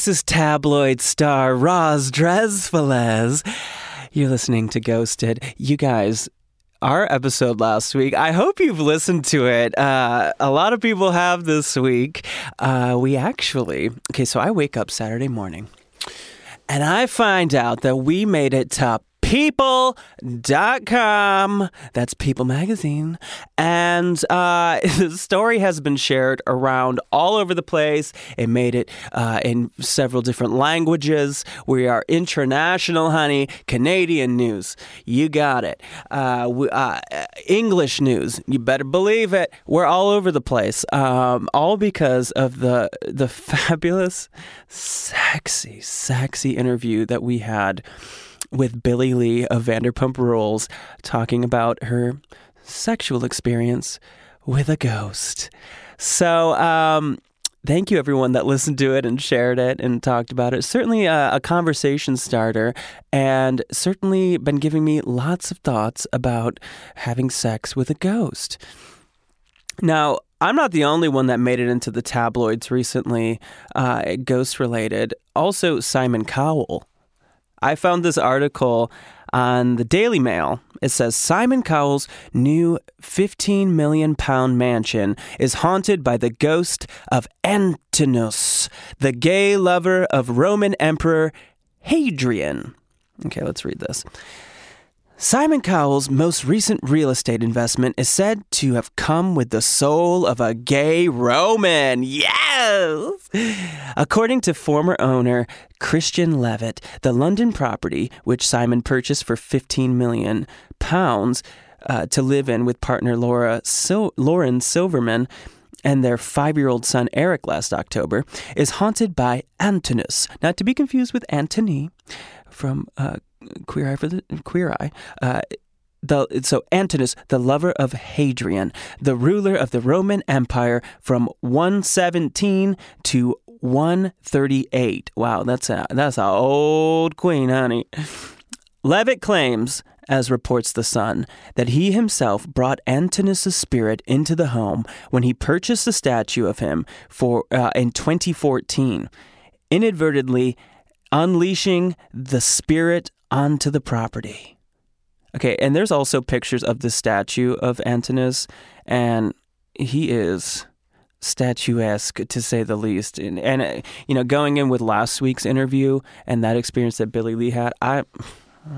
This is tabloid star Roz Dressfellers. You're listening to Ghosted. You guys, our episode last week. I hope you've listened to it. Uh, a lot of people have this week. Uh, we actually, okay, so I wake up Saturday morning and I find out that we made it to people.com. That's People Magazine. And uh, the story has been shared around all over the place. It made it uh, in several different languages. We are international, honey. Canadian news. You got it. Uh, we, uh, English news. You better believe it. We're all over the place. Um, all because of the, the fabulous, sexy, sexy interview that we had with Billie Lee of Vanderpump Rules talking about her sexual experience with a ghost. So, um, thank you everyone that listened to it and shared it and talked about it. Certainly a, a, conversation starter, and certainly been giving me lots of thoughts about having sex with a ghost. Now, I'm not the only one that made it into the tabloids recently, uh, ghost related. Also, Simon Cowell I found this article on the Daily Mail. It says Simon Cowell's new 15 million pound mansion is haunted by the ghost of Antinous, the gay lover of Roman Emperor Hadrian. Okay, let's read this. Simon Cowell's most recent real estate investment is said to have come with the soul of a gay Roman. Yes! According to former owner Christian Levett, the London property, which Simon purchased for 15 million pounds uh, to live in with partner Laura Lauren Silverman, and their five year old son Eric last October, is haunted by Antinous, not to be confused with Antoni from uh, Queer Eye for the Queer Eye. Uh, the, so Antinous, the lover of Hadrian, the ruler of the Roman Empire from 117 to 138. Wow, that's a that's a old queen, honey. Levett claims, as reports the Sun, that he himself brought Antinous' spirit into the home when he purchased a statue of him for uh, in 2014, inadvertently unleashing the spirit onto the property. Okay, and there's also pictures of the statue of Antinous, and he is statuesque to say the least. And, and uh, you know, going in with last week's interview and that experience that Billie Lee had, I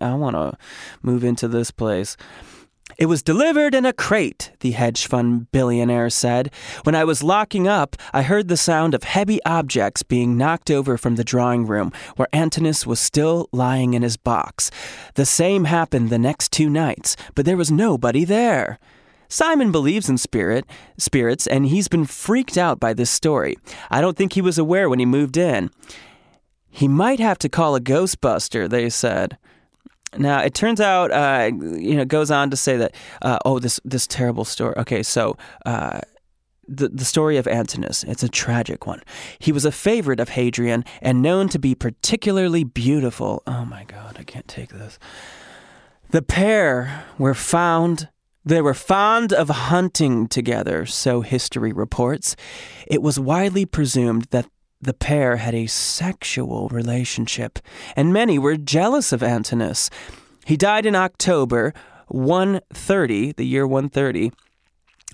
I want to move into this place. It was delivered in a crate, the hedge fund billionaire said. When I was locking up, I heard the sound of heavy objects being knocked over from the drawing room, where Antinous was still lying in his box. The same happened the next two nights, but there was nobody there. Simon believes in spirit, spirits, and he's been freaked out by this story. I don't think he was aware when he moved in. He might have to call a Ghostbuster, they said. Now it turns out, uh, you know, goes on to say that, uh, oh, this this terrible story. Okay, so. Uh, the, the story of Antinous. It's a tragic one. He was a favorite of Hadrian and known to be particularly beautiful. Oh my God, I can't take this. The pair were found they were fond of hunting together, so history reports. It was widely presumed that the pair had a sexual relationship, and many were jealous of Antinous. He died in October 130, the year 130,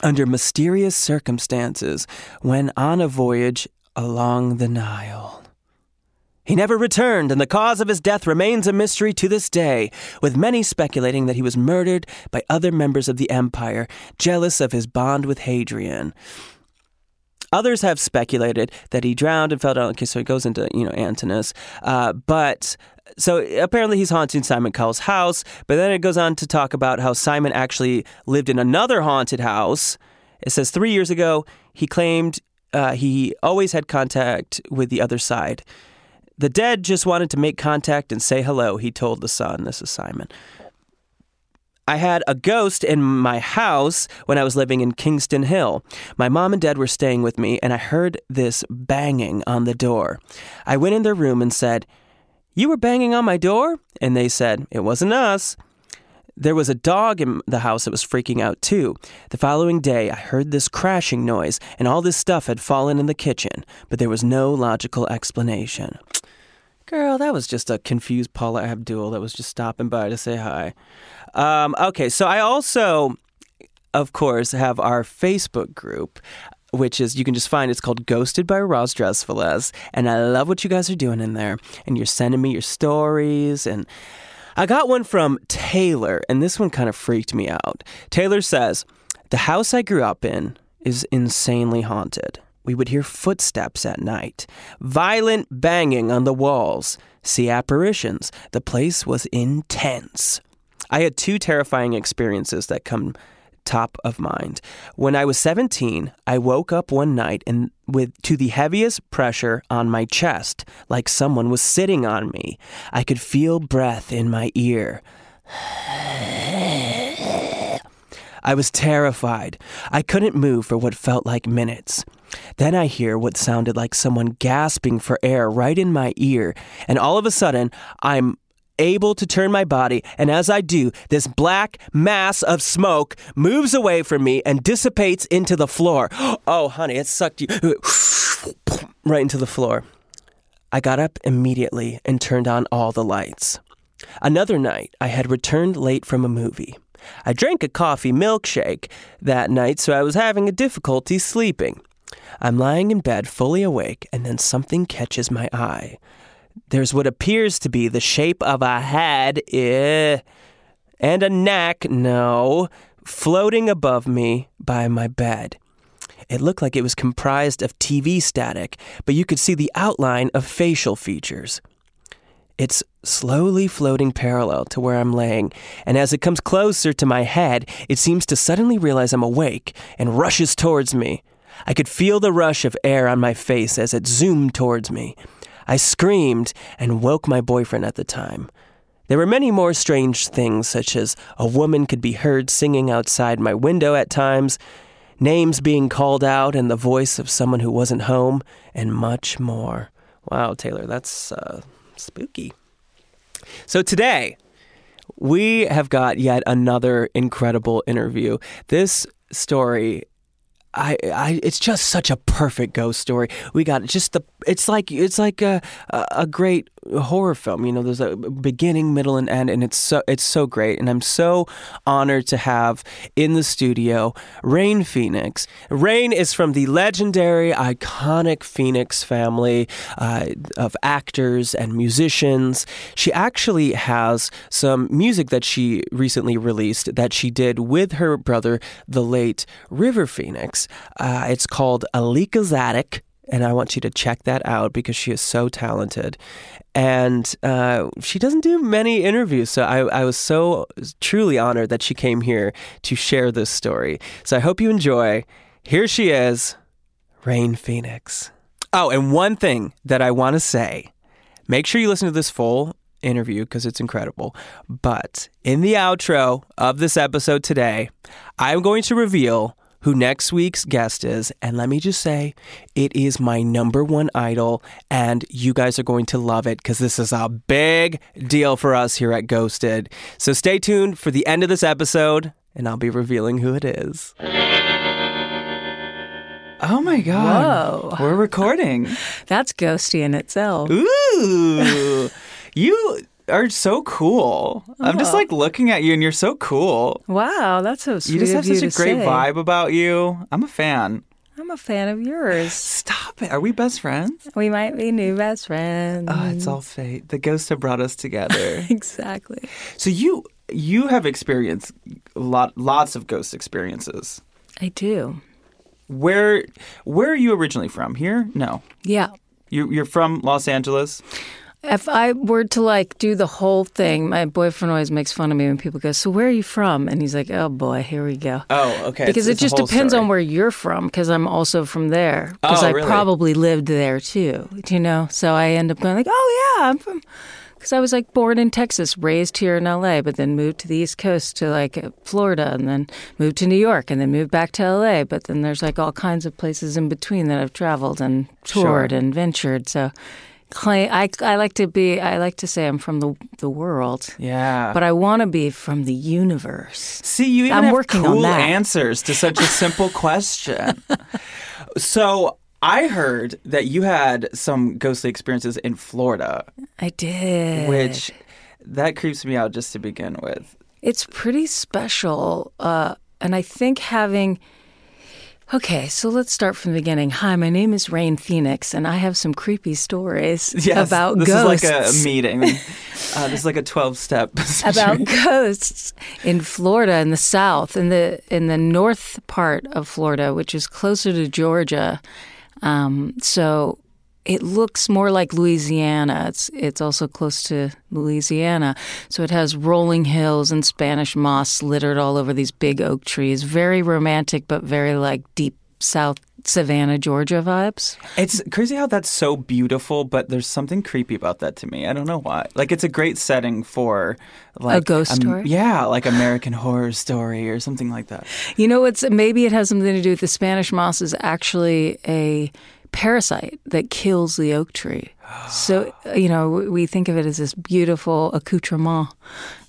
under mysterious circumstances when on a voyage along the Nile. He never returned, and the cause of his death remains a mystery to this day, with many speculating that he was murdered by other members of the empire, jealous of his bond with Hadrian. Others have speculated that he drowned and fell down. Okay, so he goes into, you know, Antinous. Uh, but so apparently he's haunting Simon Cowell's house, but then it goes on to talk about how Simon actually lived in another haunted house. It says three years ago, he claimed uh, he always had contact with the other side. The dead just wanted to make contact and say hello, he told the Sun. This is Simon. I had a ghost in my house when I was living in Kingston Hill. My mom and dad were staying with me, and I heard this banging on the door. I went in their room and said, You were banging on my door? And they said, It wasn't us. There was a dog in the house that was freaking out too. The following day, I heard this crashing noise, and all this stuff had fallen in the kitchen, but there was no logical explanation. Girl, that was just a confused Paula Abdul that was just stopping by to say hi. Um, okay, so I also, of course, have our Facebook group. Which is you can just find it's called Ghosted by Roz Dressfulless, and I love what you guys are doing in there. And you're sending me your stories, and I got one from Taylor, and this one kind of freaked me out. Taylor says, "The house I grew up in is insanely haunted. We would hear footsteps at night, violent banging on the walls, see apparitions. The place was intense. I had two terrifying experiences that come top of mind. When I was 17, I woke up one night and with to the heaviest pressure on my chest, like someone was sitting on me. I could feel breath in my ear. I was terrified. I couldn't move for what felt like minutes. Then I hear what sounded like someone gasping for air right in my ear, and all of a sudden, I'm able to turn my body, and as I do, this black mass of smoke moves away from me and dissipates into the floor. Oh, honey, it sucked you right into the floor. I got up immediately and turned on all the lights. Another night, I had returned late from a movie. I drank a coffee milkshake that night, so I was having a difficulty sleeping. I'm lying in bed fully awake, and then something catches my eye. There's what appears to be the shape of a head, eh, and a neck, no, floating above me by my bed. It looked like it was comprised of TV static, but you could see the outline of facial features. It's slowly floating parallel to where I'm laying, and as it comes closer to my head, it seems to suddenly realize I'm awake and rushes towards me. I could feel the rush of air on my face as it zoomed towards me. I screamed and woke my boyfriend at the time. There were many more strange things, such as a woman could be heard singing outside my window at times, names being called out in the voice of someone who wasn't home, and much more. Wow, Taylor, that's uh, spooky. So today, we have got yet another incredible interview. This story I, I, it's just such a perfect ghost story. We got just the it's like it's like a a great horror film. You know, there's a beginning, middle, and end, and it's so it's so great. And I'm so honored to have in the studio Rain Phoenix. Rain is from the legendary, iconic Phoenix family uh, of actors and musicians. She actually has some music that she recently released that she did with her brother, the late River Phoenix. Uh, it's called Aleka's Attic and I want you to check that out because she is so talented. And uh, she doesn't do many interviews, so I, I was so truly honored that she came here to share this story. So I hope you enjoy. Here she is, Rain Phoenix. Oh, and one thing that I want to say make sure you listen to this full interview because it's incredible. But in the outro of this episode today, I'm going to reveal who next week's guest is. And let me just say, it is my number one idol, and you guys are going to love it because this is a big deal for us here at Ghosted. So stay tuned for the end of this episode, and I'll be revealing who it is. Oh my god. Whoa. We're recording. That's ghosty in itself. Ooh. you are so cool. I'm just Oh. like looking at you and you're so cool. Wow, that's so sweet You just have such a great say. vibe about you. I'm a fan. I'm a fan of yours. Stop it. Are we best friends? We might be new best friends. Oh, it's all fate. The ghosts have brought us together. exactly. so you you have experienced lot lots of ghost experiences. I do. Where where are you originally from? Here? No. Yeah. You you're from Los Angeles? If I were to like do the whole thing, my boyfriend always makes fun of me when people go, "So where are you from?" And he's like, "Oh boy, here we go." Oh, okay. because It's- it just depends story. on where you're from. Because I'm also from there. Because Oh, I really? probably lived there too. You know, so I end up going like, "Oh yeah, I'm from." Because I was like born in Texas, raised here in LA, but then moved to the East Coast to like Florida, and then moved to New York, and then moved back to LA. But then there's like all kinds of places in between that I've traveled and toured Sure. and ventured. So. Claim, I, I like to be I like to say I'm from the the world, Yeah. but I want to be from the universe. See, you even I'm have working on cool that. answers to such a simple question. so I heard that you had some ghostly experiences in Florida, I did. which that creeps me out just to begin with. It's pretty special. Uh, and I think having. Okay, so let's start from the beginning. Hi, my name is Rain Phoenix, and I have some creepy stories Yes, about this ghosts. is like a meeting. Uh, this is like a twelve-step. about ghosts in Florida in the south in the in the north part of Florida which is closer to Georgia um, so it looks more like Louisiana it's it's also close to Louisiana so it has rolling hills and Spanish moss littered all over these big oak trees very romantic but very like deep south Savannah Georgia vibes It's crazy how that's so beautiful, but there's something creepy about that to me. I don't know why. Like it's a great setting for like a ghost um, story? Yeah, like American Horror Story or something like that. You know, it's maybe it has something to do with the Spanish moss is actually a parasite that kills the oak tree. So you know, we think of it as this beautiful accoutrement,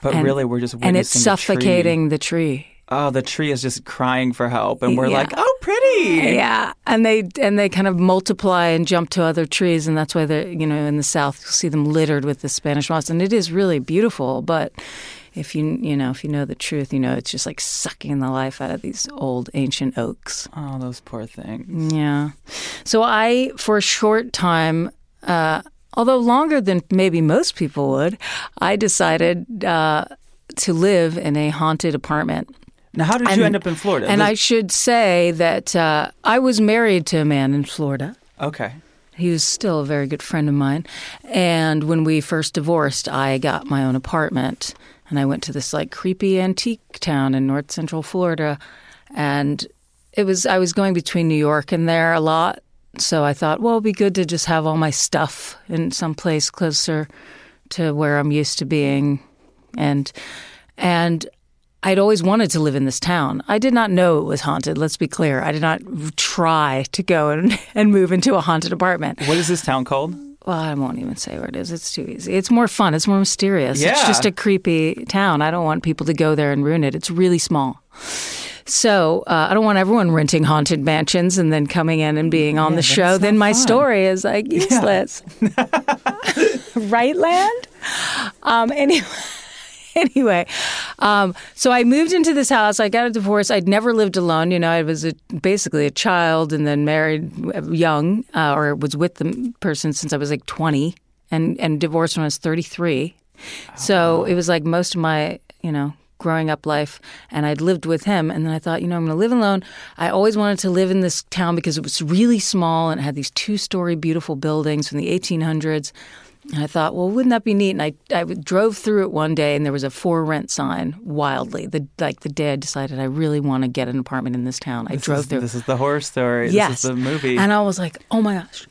But And- really, we're just and it's witnessing a tree. suffocating the tree. Oh, the tree is just crying for help, and we're Yeah. like, "Oh, pretty." Yeah, and they and they kind of multiply and jump to other trees, and that's why they're you know in the south you'll see them littered with the Spanish moss, and it is really beautiful. But if you you know if you know the truth, you know it's just like sucking the life out of these old ancient oaks. Oh, those poor things. Yeah. So I, for a short time, uh, although longer than maybe most people would, I decided uh, to live in a haunted apartment. Now, how did you end up in Florida? And This- I should say that uh, I was married to a man in Florida. okay. He was still a very good friend of mine. And when we first divorced, I got my own apartment and I went to this like creepy antique town in north central Florida. And it was, I was going between New York and there a lot. So I thought, well, it'd be good to just have all my stuff in some place closer to where I'm used to being. And, and I'd always wanted to live in this town. I did not know it was haunted. Let's be clear. I did not try to go and, and move into a haunted apartment. What is this town called? Well, I won't even say where it is. It's too easy. It's more fun. It's more mysterious. It's just a creepy town. I don't want people to go there and ruin it. It's really small. So uh, I don't want everyone renting haunted mansions and then coming in and being on the show. Then my fun. story is like useless. right, land? Um, anyway. Anyway, um, so I moved into this house. I got a divorce. I'd never lived alone. You know, I was a, basically a child and then married young, uh, or was with the person since I was like 20 and, and divorced when I was 33. So it was like most of my, you know, growing up life. And I'd lived with him. And then I thought, you know, I'm going to live alone. I always wanted to live in this town because it was really small and it had these two story beautiful buildings from the 1800s. And I thought, well, wouldn't that be neat? And I, I drove through it one day, and there was a for rent sign. Wildly, the like the day I decided I really want to get an apartment in this town. I This drove is, through. This is the horror story. yes, This is the movie. and I was like, oh my gosh.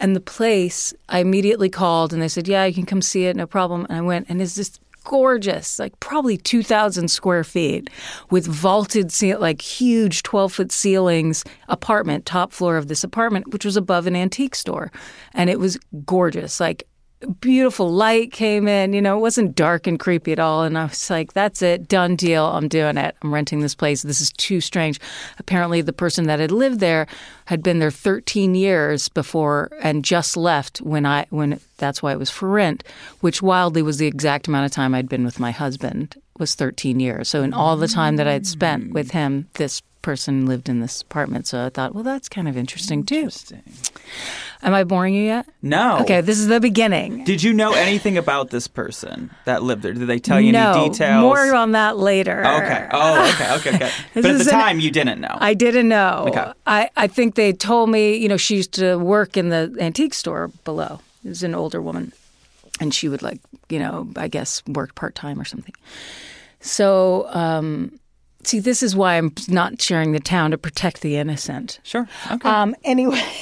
And the place, I immediately called, and they said, yeah, you can come see it, no problem. And I went, and it's just gorgeous, like probably two thousand square feet, with vaulted, like huge twelve foot ceilings. Apartment, top floor of this apartment, which was above an antique store, and it was gorgeous, like beautiful light came in. You know, it wasn't dark and creepy at all. And I was like, that's it, done deal. I'm doing it. I'm renting this place. This is too strange. Apparently, the person that had lived there had been there 13 years before and just left when I when that's why it was for rent, which wildly was the exact amount of time I'd been with my husband was 13 years. So in all the time that I'd spent with mm. him, this person lived in this apartment. So I thought, well, that's kind of interesting too. Am I boring you yet? No. Okay, this is the beginning. Did you know anything about this person that lived there? Did they tell you no, any details? more on that later. Okay. Oh, okay. Okay. Okay. But at the an- time, you didn't know. I didn't know. Okay. I, I think they told me, you know, she used to work in the antique store below. It was an older woman. And she would, like, you know, I guess work part time or something. So, um, see, this is why I'm not sharing the town to protect the innocent. sure. Okay. Um, anyway.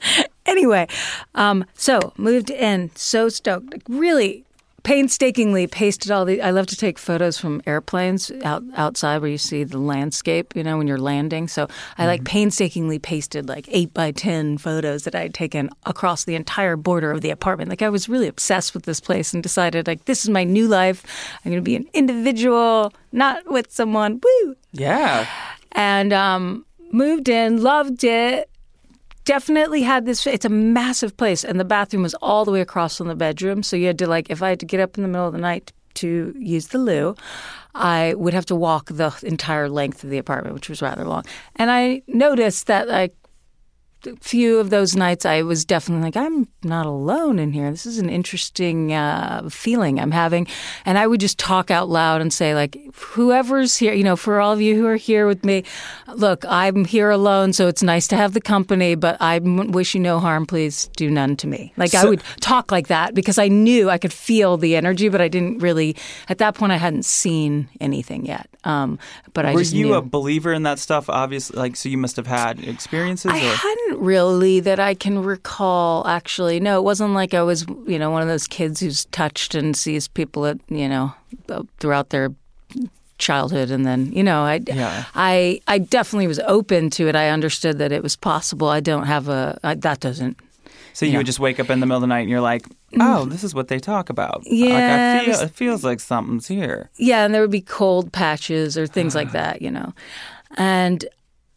anyway, um, so moved in, so stoked. Like, really painstakingly pasted all the. I love to take photos from airplanes out outside where you see the landscape. You know when you're landing. So I like painstakingly pasted like eight by ten photos that I had taken across the entire border of the apartment. Like I was really obsessed with this place and decided like this is my new life. I'm going to be an individual, not with someone. Woo! yeah. and um, moved in, loved it. Definitely had this. It's a massive place, and the bathroom was all the way across from the bedroom. So you had to like, if I had to get up in the middle of the night to use the loo, I would have to walk the entire length of the apartment, which was rather long. And I noticed that like a few of those nights, I was definitely like, I'm not alone in here. This is an interesting uh, feeling I'm having. And I would just talk out loud and say, like, whoever's here, you know, for all of you who are here with me, look, I'm here alone, so it's nice to have the company, but I wish you no harm. Please do none to me. Like, I would talk like that because I knew I could feel the energy, but I didn't really, at that point, I hadn't seen anything yet. Um, but I Were just you knew. a believer in that stuff? Obviously, like so, you must have had experiences. I or? hadn't really that I can recall. Actually, no, it wasn't like I was, you know, one of those kids who's touched and sees people at, you know, throughout their childhood, and then, you know, I, Yeah. I, I definitely was open to it. I understood that it was possible. I don't have a I, that doesn't. So you Yeah. would just wake up in the middle of the night and you're like, "Oh, this is what they talk about." like Yeah, I it feel it feels like something's here. Yeah, and there would be cold patches or things like that, you know. And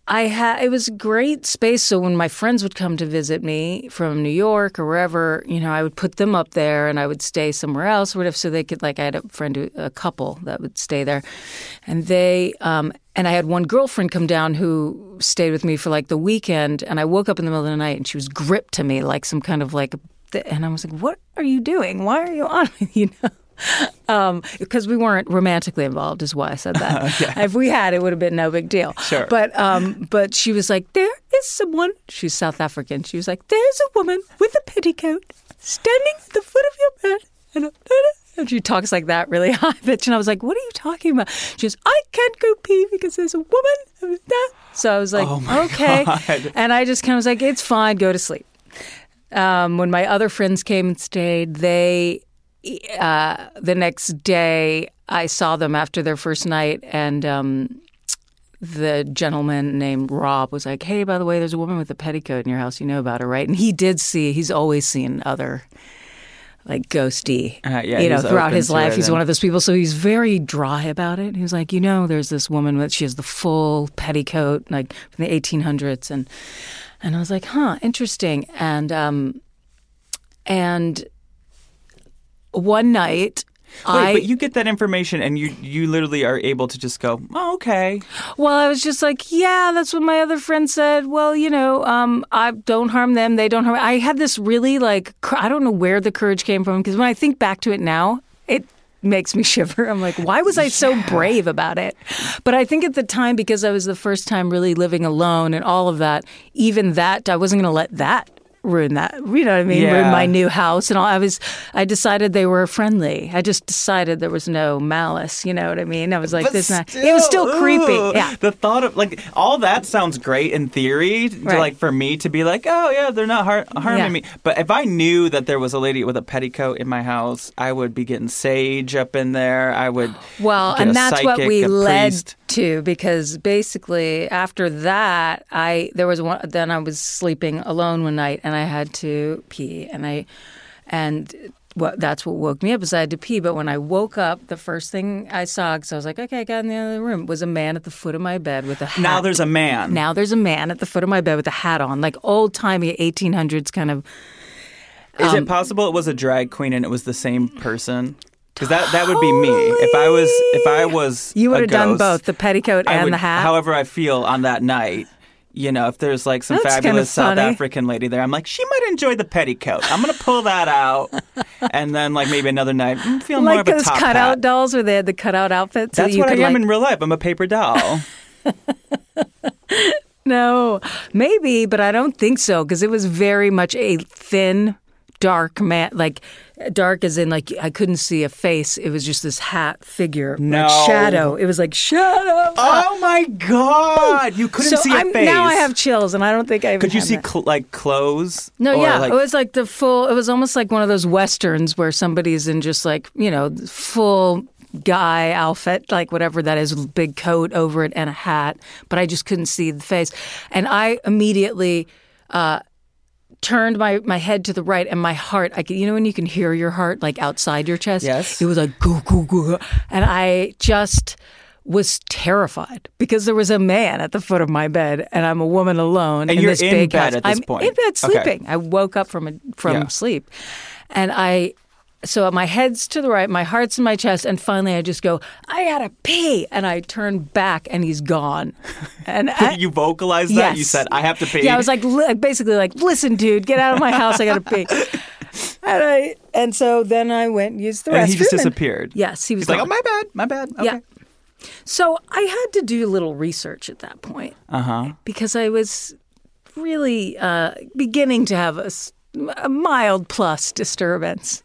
I had it was a great space. So when my friends would come to visit me from New York or wherever, you know, I would put them up there, and I would stay somewhere else, or whatever, so they could like. I had a friend, who, a couple that would stay there, and they. um and I had one girlfriend come down who stayed with me for like the weekend, and I woke up in the middle of the night and she was gripped to me like some kind of like, and I was like, "What are you doing? Why are you on me?" You know um, because we weren't romantically involved, is why I said that. If we had, it would have been no big deal. Sure. But um, but she was like, there is someone. She's South African. She was like, there's a woman with a petticoat standing at the foot of your bed, and, a- and she talks like that really high pitch. And I was like, what are you talking about? She goes, I can't go pee because there's a woman. So I was like, Oh okay. God. And I just kind of was like, it's fine, go to sleep. Um, when my other friends came and stayed, they uh, the next day I saw them after their first night, and um, the gentleman named Rob was like, "Hey, by the way, there's a woman with a petticoat in your house. You know about her, right?" And he did see. He's always seen other like ghosty. Uh, yeah, you know, throughout his life, he's and- one of those people. So he's very dry about it. He's like, you know, there's this woman that she has the full petticoat, like from the 1800s, and and I was like, huh, interesting. And um, and one night. Wait, I but you get that information and you you literally are able to just go, oh, okay. Well, I was just like, yeah, that's what my other friend said. Well, you know, um, I don't harm them; they don't harm. I had this really like, I don't know where the courage came from because when I think back to it now, it makes me shiver. I'm like, why was I so brave about it? But I think at the time, because I was the first time really living alone and all of that, even that, I wasn't going to let that ruin that. You know what I mean? Ruin my new house and all. I was, I decided they were friendly. I just decided there was no malice. You know what I mean? I was like, But this not. It was still creepy. Yeah. The thought of like all that sounds great in theory, to, like for me to be like, oh yeah, they're not har- harming Yeah. me. But if I knew that there was a lady with a petticoat in my house, I would be getting sage up in there. I would. Well, and that's what we led priest. To because basically after that, I there was one. Then I was sleeping alone one night and I had to pee, and I and. Well, that's what woke me up is I had to pee. But when I woke up, the first thing I saw, because I was like, okay, I got in the other room, was a man at the foot of my bed with a hat. Now there's a man. now there's a man at the foot of my bed with a hat on, like old timey 1800s kind of. Is um, it possible it was a drag queen and it was the same person? Because that that would be me if I was if I was You would have done both the petticoat I and would- the hat. However, I feel on that night. You know, if there's like some That's fabulous South. African lady there, I'm like, she might enjoy the petticoat. I'm gonna pull that out, and then like maybe another night, mm, I'm feeling more like of a those top cutout hat. dolls where they had the cutout outfits. That's that you what I am like, in real life. I'm a paper doll. No, maybe, but I don't think so because it was very much a thin, dark man. Like dark as in like I couldn't see a face. It was just this hat figure, No. like shadow. It was like shadow. oh my god! You couldn't so see a I'm, face. now I have chills, and I don't think I Could you see cl- like clothes? No, yeah, like- it was like the full. It was almost like one of those westerns where somebody's in just like you know full guy outfit, like whatever that is, big coat over it and a hat. But I just couldn't see the face, and I immediately. Uh, Turned my, my head to the right and my heart. I could, you know when you can hear your heart like outside your chest. Yes. it was like goo goo goo, and I just was terrified because there was a man at the foot of my bed, and I'm a woman alone And in you're this in big bed house. at this I'm point. in bed Okay. sleeping. I woke up from a, from Yeah. sleep, and I. So my head's to the right, my heart's in my chest, and finally I just go, I gotta pee, and I turn back, and he's gone. And I, you vocalized that. You said, "I have to pee." yeah, I was like, li- basically like, listen, dude, get out of my house, I gotta pee. And I, and so then I went and used the restroom. and he just and- disappeared. yes, he was like, "Oh my bad, my bad." Okay. Yeah. So I had to do a little research at that point Uh huh. because I was really uh, beginning to have a mild plus disturbance.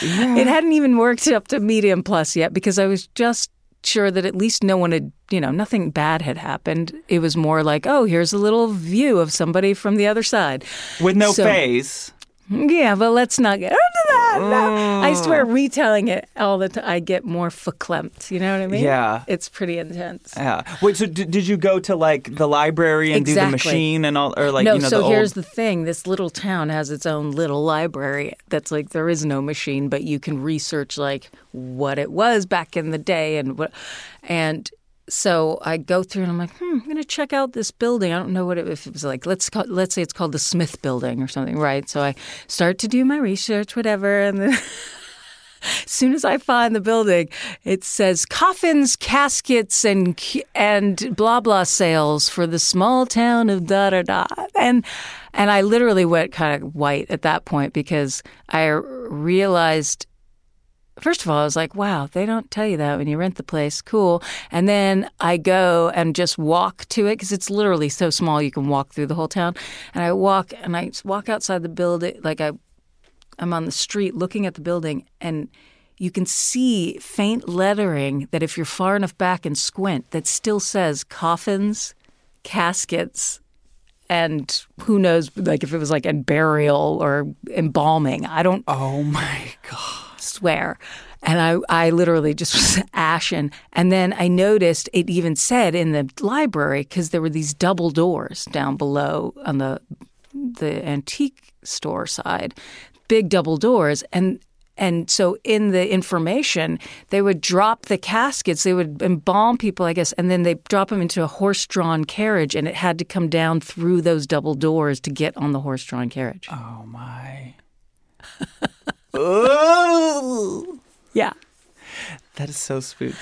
It hadn't even worked up to medium plus yet because I was just sure that at least no one had, you know, nothing bad had happened. It was more like, oh, here's a little view of somebody from the other side. With no So- face. Yeah, but let's not get into that. No. I mm. swear, retelling it all the time, I get more verklempt. You know what I mean? Yeah. It's pretty intense. Yeah. Wait. So did, did you go to like the library and do the machine and all, or like no, you know so the here's old? the thing: this little town has its own little library. That's like there is no machine, but you can research like what it was back in the day and what. And so I go through and I'm like, hmm, I'm going to check out this building. I don't know what it, if it was like. Let's call, let's say it's called the Smith Building or something, right? So I start to do my research, whatever, and then. As soon as I find the building, it says coffins, caskets, and and blah blah sales for the small town of da da da. And and I literally went kind of white at that point because I realized. First of all, I was like, wow, they don't tell you that when you rent the place. Cool. And then I go and just walk to it because it's literally so small you can walk through the whole town. And I walk and I walk outside the building, like I I'm on the street looking at the building, and you can see faint lettering that if you're far enough back and squint, that still says coffins, caskets, and who knows, like if it was like a burial or embalming. I don't Oh my god. Swear. And I, I literally just was ashen. And then I noticed it even said in the library, because there were these double doors down below on the the antique store side. big double doors, and and so in the information, they would drop the caskets. They would embalm people, I guess, and then they drop them into a horse-drawn carriage, and it had to come down through those double doors to get on the horse-drawn carriage. Oh my. oh, Yeah. that is so spooky.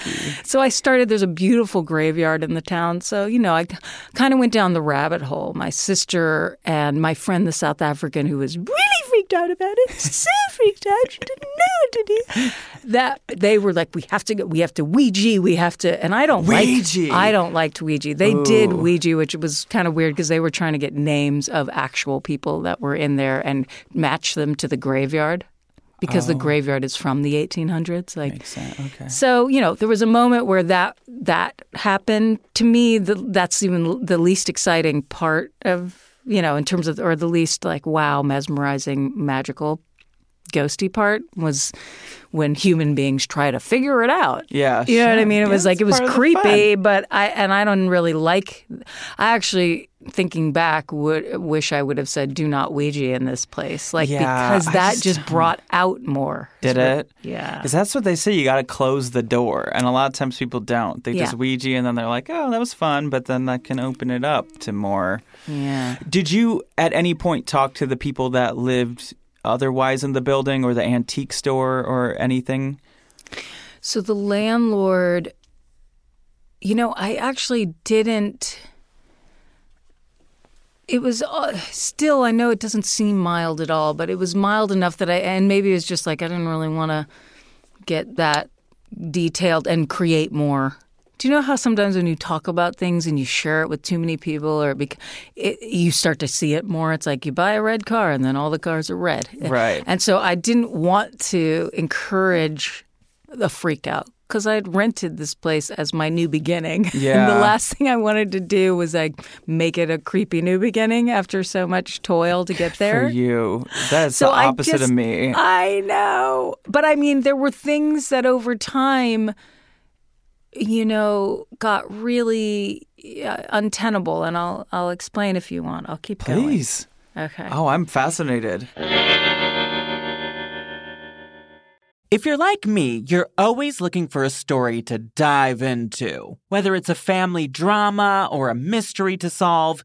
So I started, there's a beautiful graveyard in the town. So, you know, I kind of went down the rabbit hole. My sister and my friend, the South African, who was really freaked out about it, so freaked out, she didn't know what to do. That they were like, we have to go, we have to Ouija, we have to, and I don't Ouija. like, I don't like Ouija. They did Ouija, which was kind of weird because they were trying to get names of actual people that were in there and match them to the graveyard. Because the oh. graveyard is from the 1800s, like Makes sense. Okay. so you know, there was a moment where that that happened. To me, the, that's even the least exciting part of you know, in terms of or the least like wow, mesmerizing, magical, ghosty part was when human beings try to figure it out. Yeah, you know what I mean. It Yeah, was like it was part of the creepy, but I and I don't really like. I actually. Thinking back, would wish I would have said "Do not Ouija" in this place, like Yeah, because that just just brought out more. Did it? Yeah. Because that's what they say. You got to close the door, and a lot of times people don't. They just Ouija, and then they're like, "Oh, that was fun," but then that can open it up to more. Yeah. Did you at any point talk to the people that lived otherwise in the building, or the antique store, or anything? So the landlord, you know, I actually didn't. It was uh, still, I know it doesn't seem mild at all, but it was mild enough that I, and maybe it was just like I didn't really want to get that detailed and create more. Do you know how sometimes when you talk about things and you share it with too many people, or bec- it, you start to see it more? It's like you buy a red car and then all the cars are red. Right. And so I didn't want to encourage the freak out because I'd rented this place as my new beginning. Yeah. and the last thing I wanted to do was like make it a creepy new beginning after so much toil to get there. For you, that's So the opposite of me. I know. But I mean, there were things that over time, you know, got really uh, untenable. And I'll, I'll explain if you want. I'll keep going. Please. Okay. Oh, I'm fascinated. If you're like me, you're always looking for a story to dive into. Whether it's a family drama or a mystery to solve,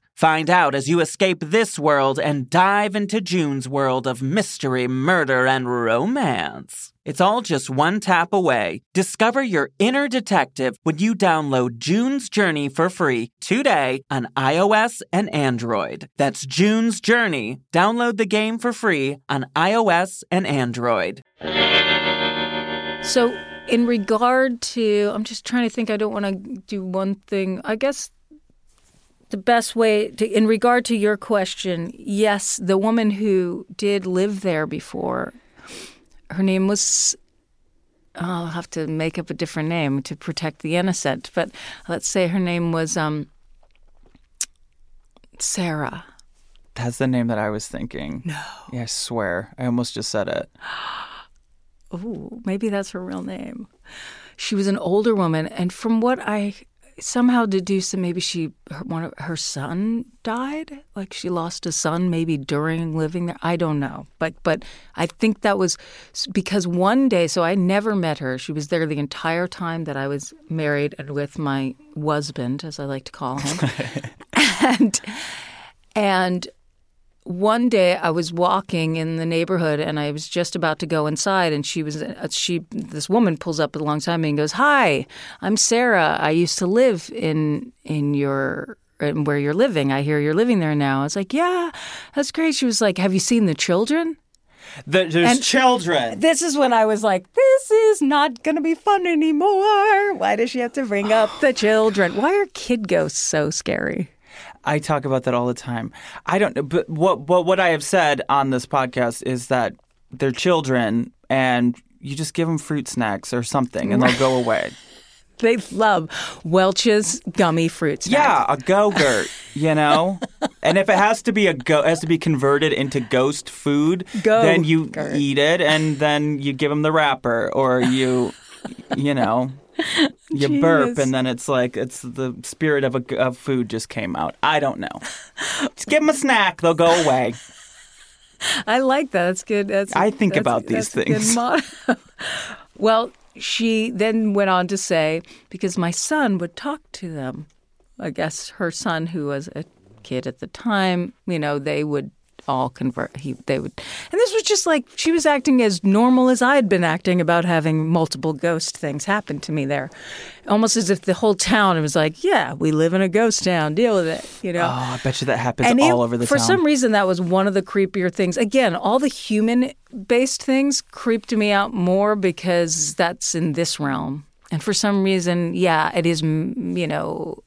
Find out as you escape this world and dive into June's world of mystery, murder, and romance. It's all just one tap away. Discover your inner detective when you download June's Journey for free today on iOS and Android. That's June's Journey. Download the game for free on iOS and Android. So, in regard to, I'm just trying to think, I don't want to do one thing. I guess the best way to, in regard to your question, yes, the woman who did live there before, her name was, oh, I'll have to make up a different name to protect the innocent, but let's say her name was um, Sarah. That's the name that I was thinking. No. Yeah, I swear. I almost just said it. oh, maybe that's her real name. She was an older woman, and from what I somehow deduced that maybe she her, one of her son died, like she lost a son maybe during living there. I don't know, but but I think that was because one day. So I never met her. She was there the entire time that I was married and with my husband, as I like to call him, and and one day I was walking in the neighborhood and I was just about to go inside and she was uh, she this woman pulls up alongside me and goes, "Hi, I'm Sarah. I used to live in in your in where you're living. I hear you're living there now." I was like, "Yeah, that's great." She was like, "Have you seen the children?" The, there's And- children. This is when I was like, "This is not going to be fun anymore. Why does she have to bring up the children? Why are kid ghosts so scary?" I talk about that all the time. I don't know, but what what what I have said on this podcast is that they're children, and you just give them fruit snacks or something, and they'll go away. They love Welch's gummy fruit snacks. Yeah, a go-gurt, you know. and if it has to be a go, has to be converted into ghost food, go then you eat it, and then you give them the wrapper, or you, you know. You burp, and then it's like it's the spirit of a of food just came out. I don't know. Just give them a snack; they'll go away. I like that. That's good. That's I think that's- about these things. well, she then went on to say because my son would talk to them. I guess her son, who was a kid at the time, you know, they would all convert. He they would, and this was just like she was acting as normal as I had been acting about having multiple ghost things happen to me there, almost as if the whole town was like, yeah, we live in a ghost town. Deal with it, you know Oh, I bet you that happens and all it- over the for town. some reason that was one of the creepier things again all the human based things creeped me out more because that's in this realm and for some reason yeah it is you know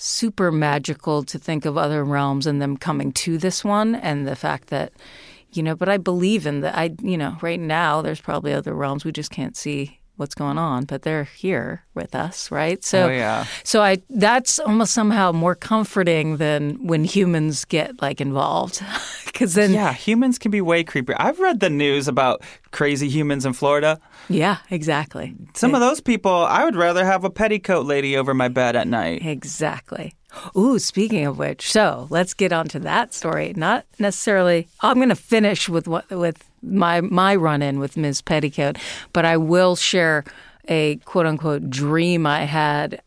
super magical to think of other realms and them coming to this one and the fact that you know but i believe in that i you know right now there's probably other realms. We just can't see what's going on but they're here with us right? So Oh, yeah. so I that's almost somehow more comforting than when humans get like involved, because then yeah. humans can be way creepier. I've read the news about crazy humans in Florida. Yeah, exactly, Some of those people, I would rather have a petticoat lady over my bed at night. exactly. Ooh, speaking of which, so let's get on to that story. Not necessarily. I'm going to finish with what with my my run in with Ms. Petticoat, but I will share a quote unquote dream I had.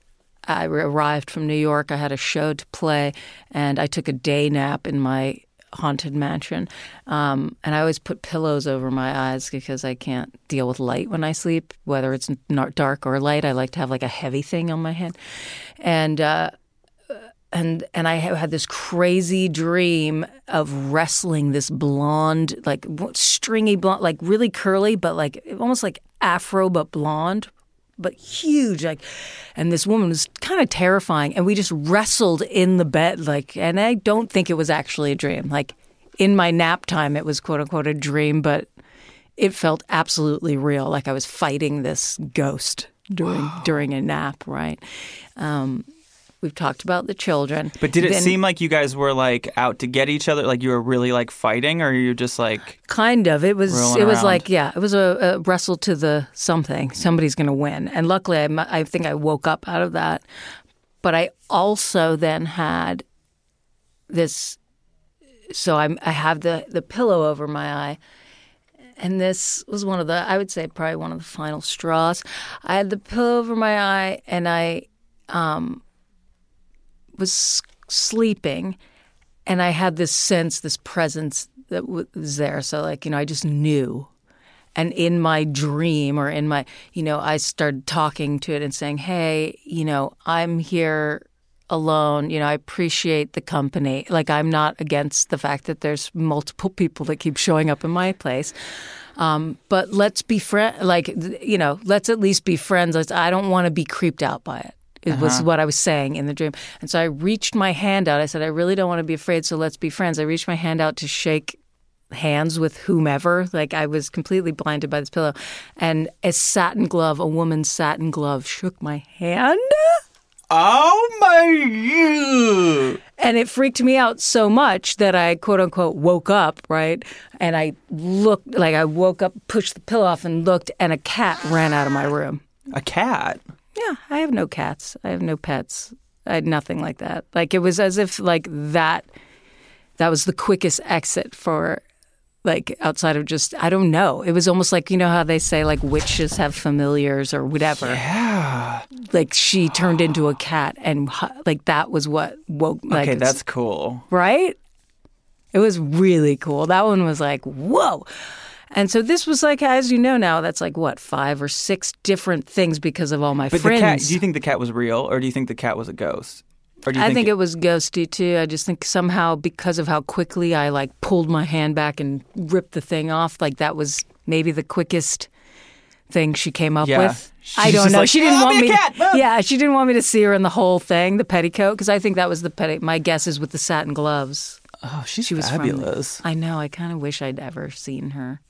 I arrived from New York. I had a show to play, and I took a day nap in my haunted mansion. Um, and I always put pillows over my eyes because I can't deal with light when I sleep, whether it's dark or light. I like to have like a heavy thing on my head, and. Uh, and and I had this crazy dream of wrestling this blonde, like stringy blonde, like really curly, but like almost like afro, but blonde, but huge. Like, and this woman was kind of terrifying, and we just wrestled in the bed, like. And I don't think it was actually a dream. Like in my nap time, it was quote unquote a dream, but it felt absolutely real. Like I was fighting this ghost during during a nap, right? Um, we've talked about the children, But did it Then- seem like you guys were like out to get each other? Like you were really like fighting, or you just like Kind of. It was. It was around. like yeah. It was a, a wrestle to the something. Somebody's going to win. And luckily, I, I think I woke up out of that. But I also then had this. So I'm. I have the the pillow over my eye, and this was one of the. I would say probably one of the final straws. I had the pillow over my eye, and I um, was sleeping and I had this sense, this presence that was there. So, like, you know, I just knew. And in my dream or in my, you know, I started talking to it and saying, hey, you know, I'm here alone. You know, I appreciate the company. Like, I'm not against the fact that there's multiple people that keep showing up in my place. Um, but let's be friends. Like, you know, let's at least be friends. Let's, I don't want to be creeped out by it. It was uh-huh. what I was saying in the dream. And so I reached my hand out. I said, I really don't want to be afraid, so let's be friends. I reached my hand out to shake hands with whomever. Like I was completely blinded by this pillow. And a satin glove, a woman's satin glove, shook my hand. oh my god. And it freaked me out so much that I quote unquote woke up, right? And I looked like I woke up, pushed the pillow off, and looked, and a cat ran out of my room. A cat. Yeah, I have no cats. I have no pets. I had nothing like that. Like it was as if like that that was the quickest exit for like outside of just I don't know. It was almost like you know how they say like witches have familiars or whatever. Yeah. Like she turned into a cat and like that was what woke like Okay, that's cool. right? It was really cool. That one was like, whoa. And so this was like, as you know now, that's like what five or six different things because of all my But friends. the cat, do you think the cat was real or do you think the cat was a ghost? Or do you I think it was ghosty too. I just think somehow because of how quickly I like pulled my hand back and ripped the thing off, like that was maybe the quickest thing she came up Yeah. with. She's I don't know. like, she didn't "I'll want me. cat, To, yeah, she didn't want me to see her in the whole thing, the petticoat, because I think that was the petti. My guess is with the satin gloves. Oh, she's She was from- fabulous. I know. I kind of wish I'd ever seen her.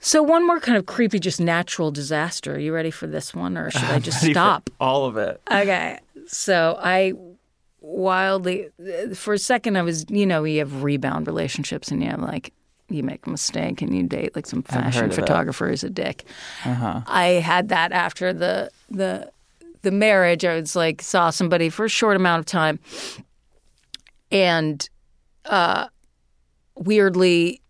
So one more kind of creepy, just natural disaster. Are you ready for this one, or should I just stop? all of it. Okay. So I wildly, for a second, I was, you know, you have rebound relationships and you have like, you make a mistake and you date like some fashion photographer who's a dick. Uh-huh. I had that after the, the, the marriage. I was like, saw somebody for a short amount of time. And uh, weirdly,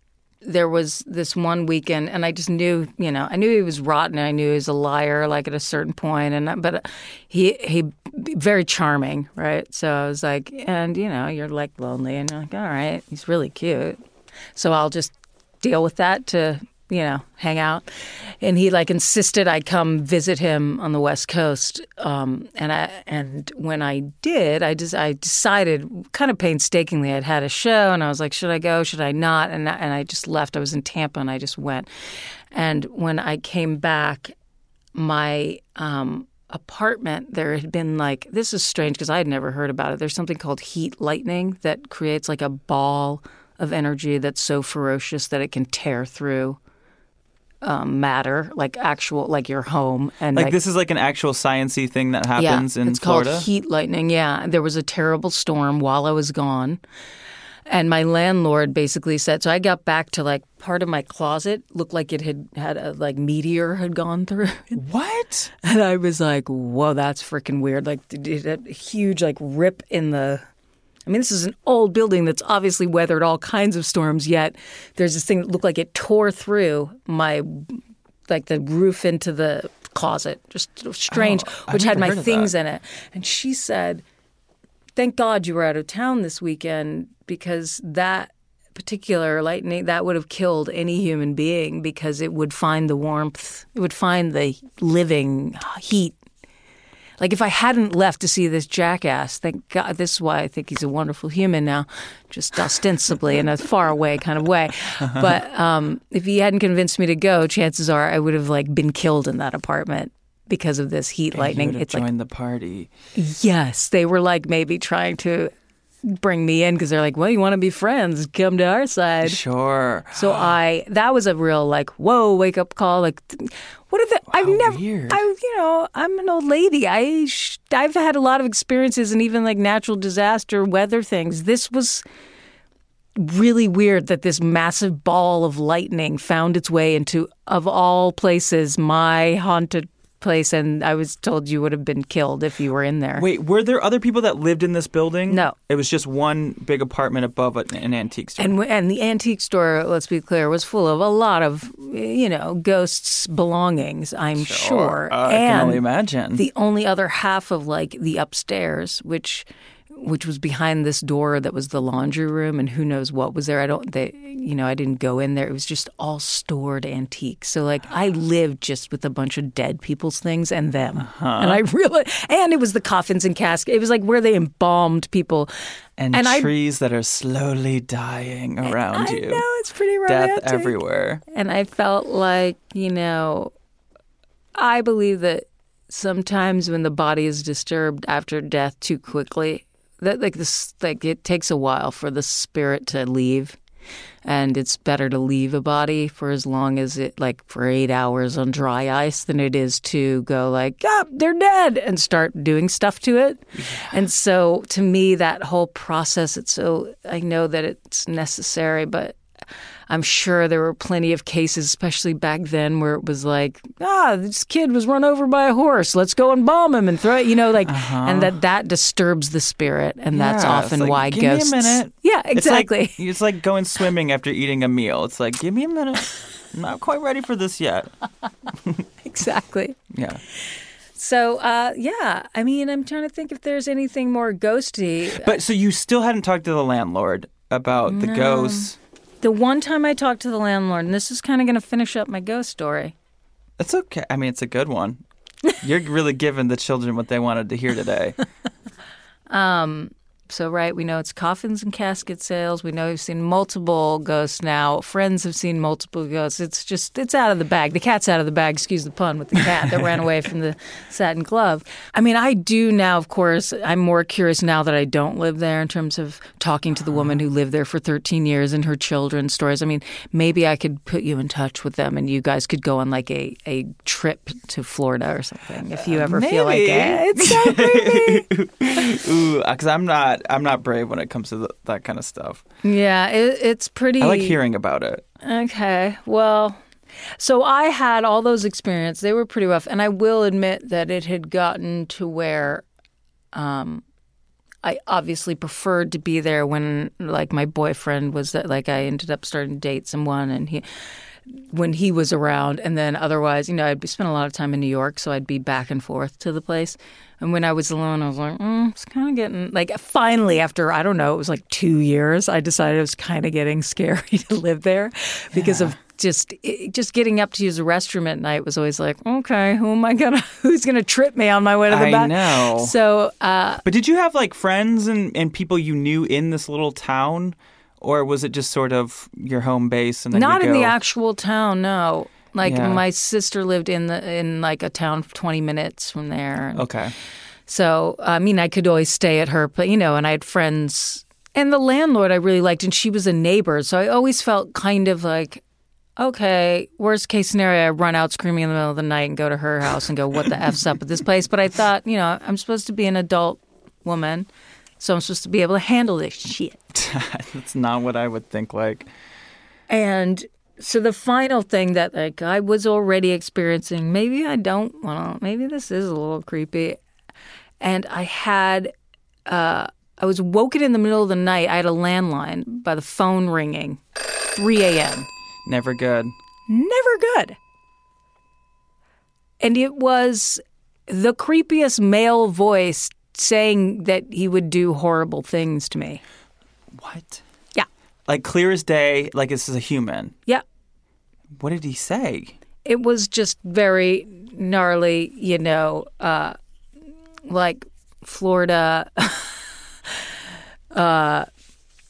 there was this one weekend, and I just knew, you know, I knew he was rotten. I knew he was a liar, like at a certain point, and but he he very charming, right? So I was like, and you know, you're like lonely, and you're like, all right, he's really cute, so I'll just deal with that to you know hang out. And he like insisted I come visit him on the West Coast, um, and I and when I did, I just I decided kind of painstakingly I'd had a show, and I was like, should I go? Should I not? And I- and I just left. I was in Tampa, and I just went. And when I came back, my um, apartment there had been like this is strange because I had never heard about it. There's something called heat lightning that creates like a ball of energy that's so ferocious that it can tear through um, matter, like actual like your home and Like, this is like an actual sciency thing that happens yeah, in it's Florida. It's called heat lightning. Yeah, there was a terrible storm while I was gone, and my landlord basically said. So I got back to like part of my closet looked like it had had a like meteor had gone through, what? and I was like, "Whoa, that's freaking weird!" Like it a huge like rip in the. I mean, this is an old building that's obviously weathered all kinds of storms. Yet there's this thing that looked like it tore through my, like the roof into the closet. Just strange, Oh, which had my things in it. And she said, "Thank God you were out of town this weekend because that." particular lightning that would have killed any human being because it would find the warmth it would find the living heat like if I hadn't left to see this jackass, thank God, this is why I think he's a wonderful human now, just ostensibly in a far away kind of way. But um, if he hadn't convinced me to go, chances are I would have like been killed in that apartment because of this heat You lightning. would have It's like joined the party. yes, they were like maybe trying to bring me in because they're like, well, you want to be friends? Come to our side. Sure. So I that was a real like whoa wake up call like what are the I've never weird. I you know I'm an old lady I sh- I've had a lot of experiences and even like natural disaster weather things this was really weird that this massive ball of lightning found its way into of all places my haunted place and I was told you would have been killed if you were in there Wait, were there other people that lived in this building? No. It was just one big apartment above an, an antique store. And and the antique store, let's be clear, was full of a lot of you know ghosts' belongings. I'm sure, Uh, I can only imagine. the only other half of like the upstairs, which which was behind this door that was the laundry room, and who knows what was there. I don't, they, you know, I didn't go in there. It was just all stored antiques. So like I lived just with a bunch of dead people's things and them, Uh-huh. and I really, and it was the coffins and caskets. It was like where they embalmed people. and and I- trees that are slowly dying around I you. know it's pretty rare. Death everywhere. And I felt like, you know, I believe that sometimes when the body is disturbed after death too quickly, that like this like it takes a while for the spirit to leave. And it's better to leave a body for as long as it like for eight hours on dry ice than it is to go like, ah, they're dead and start doing stuff to it. And so to me that whole process it's so I know that it's necessary, but I'm sure there were plenty of cases, especially back then, where it was like, ah, this kid was run over by a horse. Let's go and bomb him and throw it. You know, like, and that that disturbs the spirit, and that's Uh-huh. Yeah, it's often like, why give ghosts. me a minute. Yeah, It's like- exactly. It's like, going swimming after eating a meal. It's like, give me a minute. I'm not quite ready for this yet. exactly. Yeah. So, uh, yeah, I mean, I'm trying to think if there's anything more ghosty. But so you still hadn't talked to the landlord about the ghosts. The one time I talked to the landlord, and this is kind of going to finish up my ghost story. It's okay. I mean, it's a good one. You're really giving the children what they wanted to hear today. Um, So, right, we know it's coffins and casket sales. We know we've seen multiple ghosts now. Friends have seen multiple ghosts. It's just, it's out of the bag. The cat's out of the bag, excuse the pun, with the cat that ran away from the satin glove. I mean, I do now, of course, I'm more curious now that I don't live there in terms of talking to the woman who lived there for 13 years and her children's stories. I mean, maybe I could put you in touch with them and you guys could go on like a, a trip to Florida or something if you ever feel like it. It's so creepy. Ooh, uh, because I'm not. I'm not brave when it comes to the, that kind of stuff. Yeah, it, it's pretty. I like hearing about it. Okay. Well, so I had all those experiences. They were pretty rough, and I will admit that it had gotten to where um I obviously preferred to be there when like my boyfriend was that like I ended up starting to date someone and he when he was around and then otherwise, you know, I'd be spend a lot of time in New York, so I'd be back and forth to the place. And when I was alone, I was like, mm, it's kind of getting like finally after I don't know, it was like two years, I decided it was kind of getting scary to live there because of just it, just getting up to use the restroom at night was always like, okay, who am I gonna who's gonna trip me on my way to the I back? know. So uh, But did you have like friends and, and people you knew in this little town, or was it just sort of your home base and then not in the actual town, no. Like Yeah. my sister lived in the in like a town twenty minutes from there. And Okay. So I mean, I could always stay at her, but you know, and I had friends, and the landlord I really liked, and she was a neighbor, so I always felt kind of like, okay, worst case scenario, I run out screaming in the middle of the night and go to her house and go, what the f's up with this place? But I thought, you know, I'm supposed to be an adult woman, so I'm supposed to be able to handle this shit. That's not what I would think like. And so the final thing that like I was already experiencing, maybe I don't want well, maybe this is a little creepy. And I had uh I was woken in the middle of the night. I had a landline by the phone ringing. 3 a.m. Never good. Never good. And it was the creepiest male voice saying that he would do horrible things to me. What? Like clear as day, like this is a human. Yeah. What did he say? it was just very gnarly, you know, uh, like Florida, uh,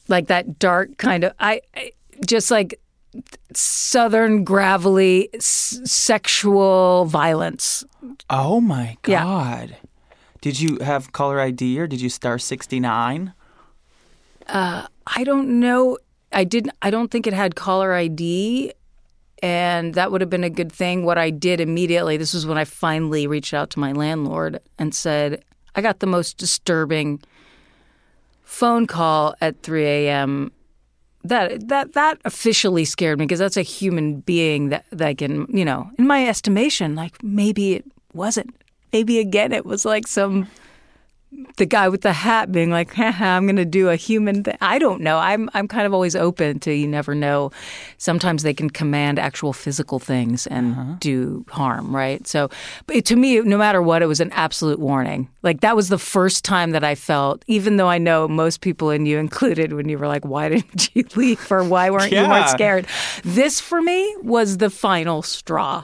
like that dark kind of, I, I just like southern gravelly s- sexual violence. Oh my Yeah. god. Did you have caller ID or did you star 69? I don't know. I didn't. I don't think it had caller ID, and that would have been a good thing. What I did immediately. This was when I finally reached out to my landlord and said, "I got the most disturbing phone call at 3 a.m." That that that officially scared me because that's a human being that that can you know in my estimation like maybe it wasn't maybe again it was like some the guy with the hat being like, Haha, I'm going to do a human thing. I don't know. I'm I'm kind of always open to you never know. Sometimes they can command actual physical things and uh-huh. do harm, right? So, but it, to me, no matter what, it was an absolute warning. Like that was the first time that I felt, even though I know most people and you included, when you were like, "Why didn't you leave?" or "Why weren't you more Yeah. scared?" This for me was the final straw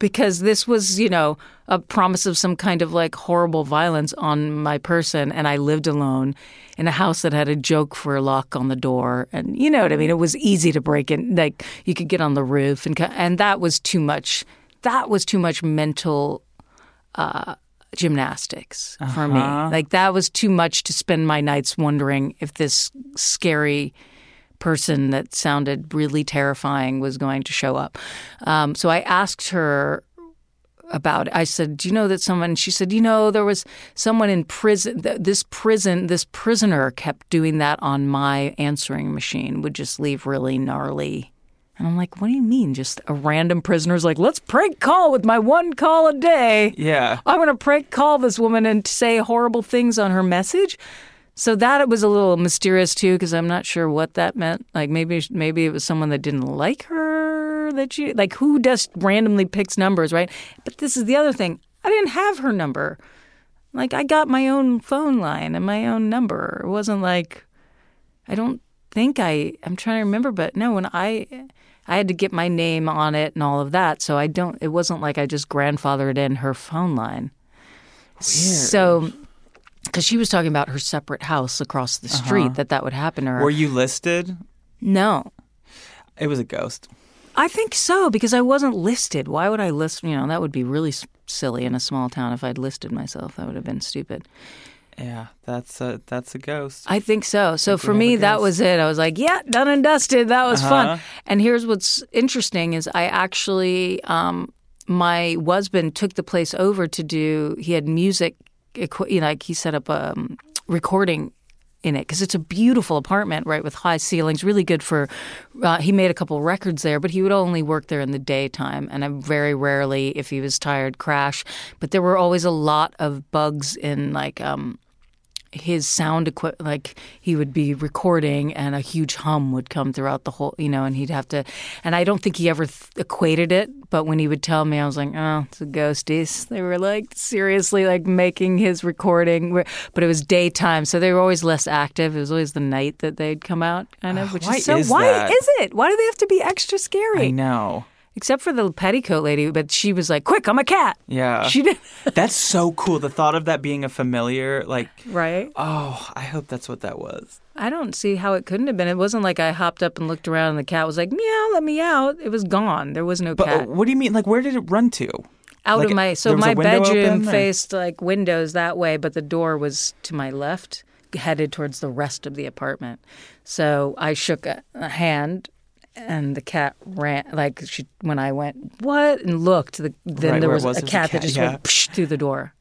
because this was, you know, a promise of some kind of like horrible violence on my person. And I lived alone in a house that had a joke for a lock on the door. And you know what I mean? It was easy to break in. Like you could get on the roof and, and that was too much. That was too much mental uh, gymnastics for me. Like that was too much to spend my nights wondering if this scary person that sounded really terrifying was going to show up. Um, so I asked her about it. I said, "Do you know that someone?" She said, "You know, there was someone in prison. th- This prison, this prisoner kept doing that on my answering machine. Would just leave really gnarly." And I'm like, "What do you mean? Just a random prisoner's like, let's prank call with my one call a day. Yeah. I'm gonna prank call this woman and say horrible things on her message." So that was a little mysterious too, because I'm not sure what that meant. Like maybe maybe it was someone that didn't like her that she like who just randomly picks numbers, right? But this is the other thing. I didn't have her number. Like I got my own phone line and my own number. It wasn't like I don't think I I'm trying to remember, but no, when I I had to get my name on it and all of that, so I don't. It wasn't like I just grandfathered in her phone line. So, because she was talking about her separate house across the street, that that would happen to her. Were you listed? no, It was a ghost. I think so because I wasn't listed. Why would I list? You know, that would be really s- silly in a small town if I'd listed myself. That would have been stupid. Yeah, that's a that's a ghost. I think so. So for me, that was it. I was like, yeah, done and dusted. That was Uh-huh. fun. And here's what's interesting is I actually, um, my husband took the place over to do. He had music, you know, like he set up a um, recording in it because it's a beautiful apartment, right, with high ceilings. Really good for. Uh, he made a couple records there, but he would only work there in the daytime, and I very rarely, if he was tired, crash. But there were always a lot of bugs in like. Um, his sound equipment like he would be recording and a huge hum would come throughout the whole you know and he'd have to and i don't think he ever th- equated it but when he would tell me i was like oh it's a ghosties they were like seriously like making his recording but it was daytime so they were always less active it was always the night that they'd come out kind of which why is so is why that? is it why do they have to be extra scary I know. Except for the petticoat lady but she was like quick i'm a cat Yeah. she did That's so cool. The thought of that being a familiar, like, right oh, I hope that's what that was. I don't see how it couldn't have been. It wasn't like I hopped up and looked around and the cat was like, meow, let me out. It was gone. There was no But uh, cat. what do you mean? Like, where did it run to? out like, of my, so there was a my bedroom open, faced like windows that way, but the door was to my left, headed towards the rest of the apartment. So I shook a, a hand and the cat ran, like she, when I went, what? And looked, the, then Right, there was, was, a cat, that just yeah. went psh, through the door.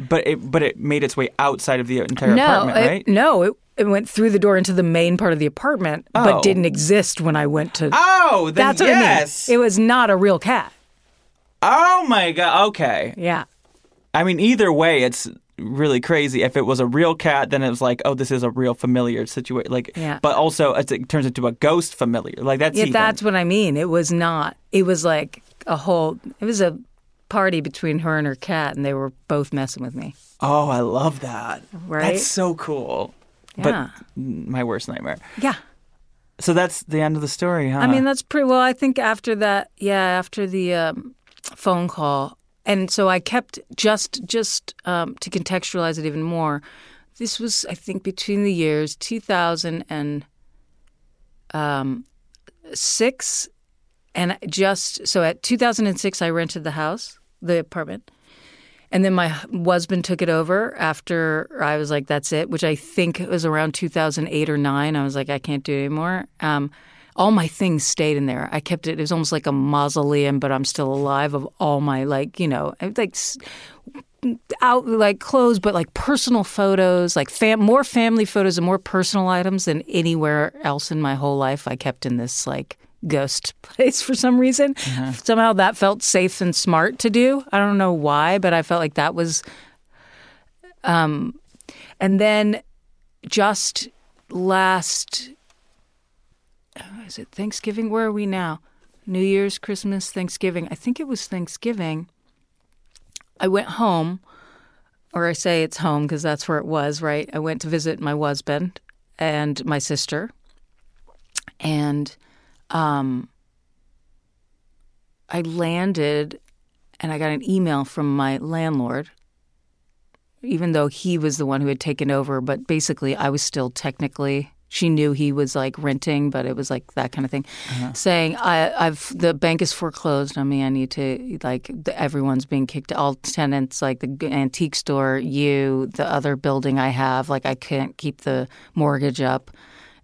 But it but it made its way outside of the entire no, apartment, it- right? no, it, it went through the door into the main part of the apartment, Oh. but didn't exist when I went to. Oh, then That's what yes. I mean. It was not a real cat. oh my god. Okay. Yeah. I mean, either way, it's really crazy. If it was a real cat, then it was like, oh, this is a real familiar situation. Like, Yeah. but also it's, it turns into a ghost familiar. Like that's Yeah, even- that's what I mean. It was not. It was like a whole. It was a party between her and her cat, and they were both messing with me. Oh, I love that. Right? That's so cool. Yeah. But my worst nightmare. Yeah. So that's the end of the story, huh? I mean, that's pretty well. I think after that, yeah, after the um, phone call, and so I kept just just um, to contextualize it even more. This was, I think, between the years 2000 and um, six, and just so at 2006, I rented the house, the apartment. And then my husband took it over after I was like, that's it, which I think was around 2008 or 9. I was like, I can't do it anymore. Um, all my things stayed in there. I kept it. It was almost like a mausoleum, but I'm still alive of all my, like, you know, like out, like clothes, but like personal photos, like fam- more family photos and more personal items than anywhere else in my whole life. I kept in this, like, ghost place for some reason. Somehow that felt safe and smart to do. I don't know why, but I felt like that was. Um, and then just last, is it Thanksgiving? Where are we now? New Year's, Christmas, Thanksgiving. I think it was Thanksgiving. I went home, or I say it's home because that's where it was, right? I went to visit my husband and my sister. And um, I landed and I got an email from my landlord, even though he was the one who had taken over. But basically, I was still technically. She knew he was like renting, but it was like that kind of thing, uh-huh. saying I, I've the bank is foreclosed on me. I need to like the, everyone's being kicked. All tenants, like the antique store, you, the other building I have, like I can't keep the mortgage up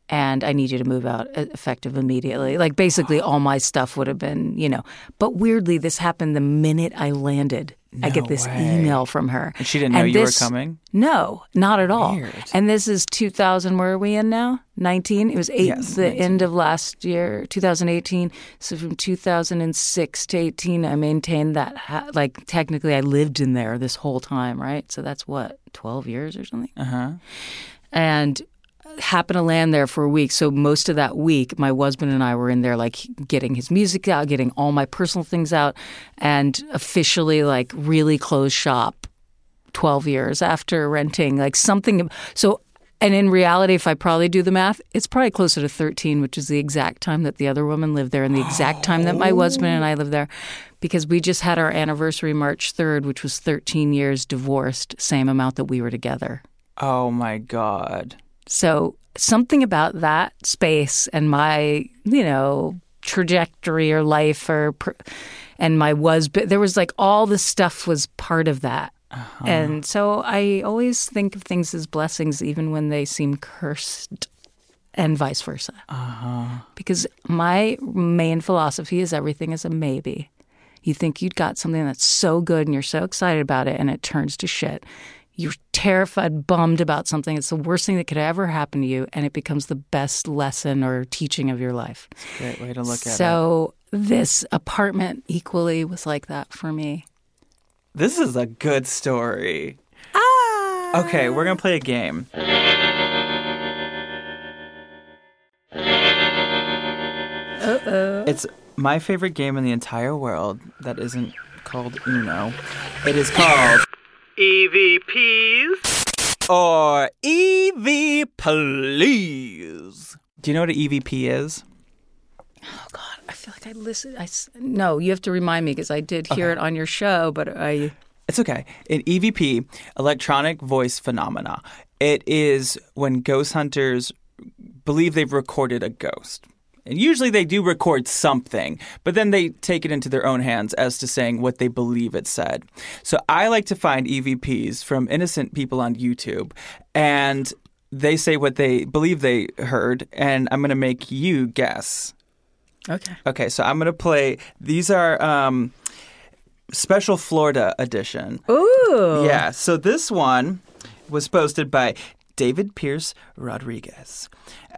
and I need you to move out e- effective immediately. Like basically, all my stuff would have been, you know. But weirdly, this happened the minute I landed. No I get this way. email from her. And she didn't know you were coming? No, not at all. Weird. And this is 2000. Where are we in now? 19. It was eight. Yes, the 19. end of last year, 2018. So from 2006 to 18, I maintained that. Like technically, I lived in there this whole time, right? So that's what 12 years or something. Uh huh. And happened to land there for a week. So most of that week, my husband and I were in there, like getting his music out, getting all my personal things out, and officially like really closed shop. Twelve years after renting, like something. So, and in reality, if I probably do the math, it's probably closer to thirteen, which is the exact time that the other woman lived there, and the exact time that my husband and I lived there, because we just had our anniversary March third, which was thirteen years divorced, same amount that we were together. Oh my God. So something about that space and my, you know, trajectory or life or and my was but there was like all the stuff was part of that. Uh-huh. And so I always think of things as blessings even when they seem cursed and vice versa. Uh-huh. Because my main philosophy is everything is a maybe. You think you'd got something that's so good and you're so excited about it and it turns to shit. You're terrified, bummed about something. It's the worst thing that could ever happen to you and it becomes the best lesson or teaching of your life. Great way to look at it. so this apartment equally was like that for me. This is a good story. Ah. Okay, we're gonna play a game. Uh-oh. It's my favorite game in the entire world that isn't called Uno. It is called EVPs or EV Please. Do you know what an EVP is? Oh God, I feel like I listened. I s- no, you have to remind me because I did hear it on your show, but I It's okay. An EVP, electronic voice phenomena. It is when ghost hunters believe they've recorded a ghost. And usually they do record something, but then they take it into their own hands as to saying what they believe it said. So I like to find EVPs from innocent people on YouTube and they say what they believe they heard, and I'm going to make you guess. okay. Okay, so I'm going to play. These are um, special Florida edition. Ooh, Yeah, so this one was posted by David Pierce Rodriguez.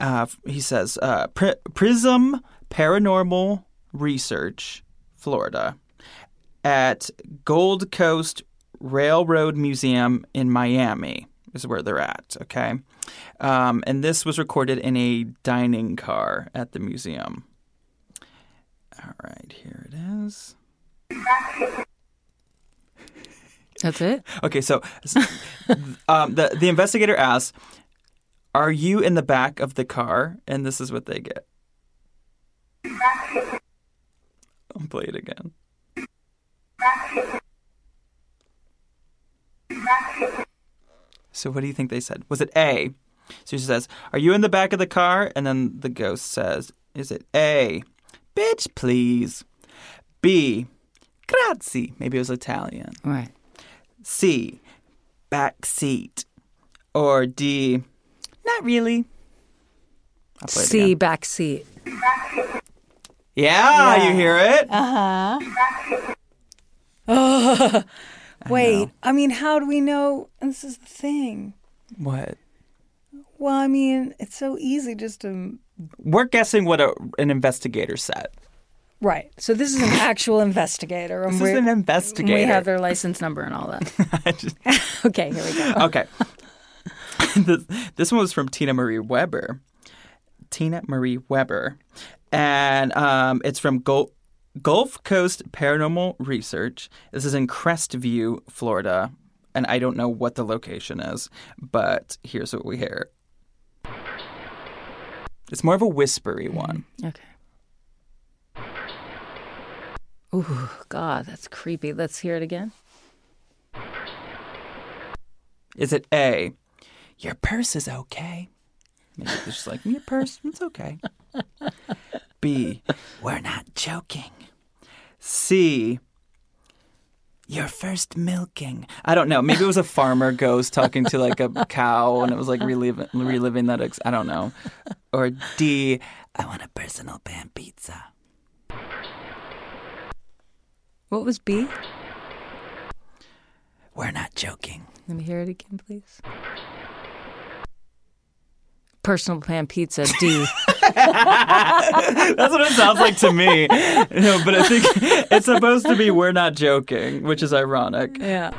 Uh, he says uh, Pri- Prism Paranormal Research, Florida, at Gold Coast Railroad Museum in Miami is where they're at. Okay, um, and this was recorded in a dining car at the museum. All right, here it is. That's it. Okay, so um, the the investigator asks, "Are you in the back of the car?" And this is what they get. I'll play it again. So what do you think they said? Was it A? So she says, "Are you in the back of the car?" And then the ghost says, "Is it A? Bitch, please. B. Grazie. Maybe it was Italian. Right. C. Back seat. Or D. Not really. I'll play it C back seat. Yeah, you hear it? Uh huh. Oh, wait, I mean, how do we know? And this is the thing. what? Well, I mean, it's so easy just to. We're guessing what a, an investigator said. Right. So this is an actual investigator. And This is an investigator. We have their license number and all that. Just- okay, here we go. okay. this, this one was from Tina Marie Weber. Tina Marie Weber. And um, it's from Gul- Gulf Coast Paranormal Research. This is in Crestview, Florida. And I don't know what the location is, but here's what we hear. It's more of a whispery one. Okay. Ooh, God, that's creepy. Let's hear it again. Is it A, your purse is okay? Maybe it's just like, your purse, it's okay. B, we're not joking. C, your first milking. I don't know. Maybe it was a farmer ghost talking to like a cow, and it was like reliving reliving that. Ex- I don't know. Or D. I want a personal pan pizza. What was B? We're not joking. Let me hear it again, please. Personal pan pizza D. That's what it sounds like to me. No, but I think it's supposed to be "We're not joking," which is ironic. yeah.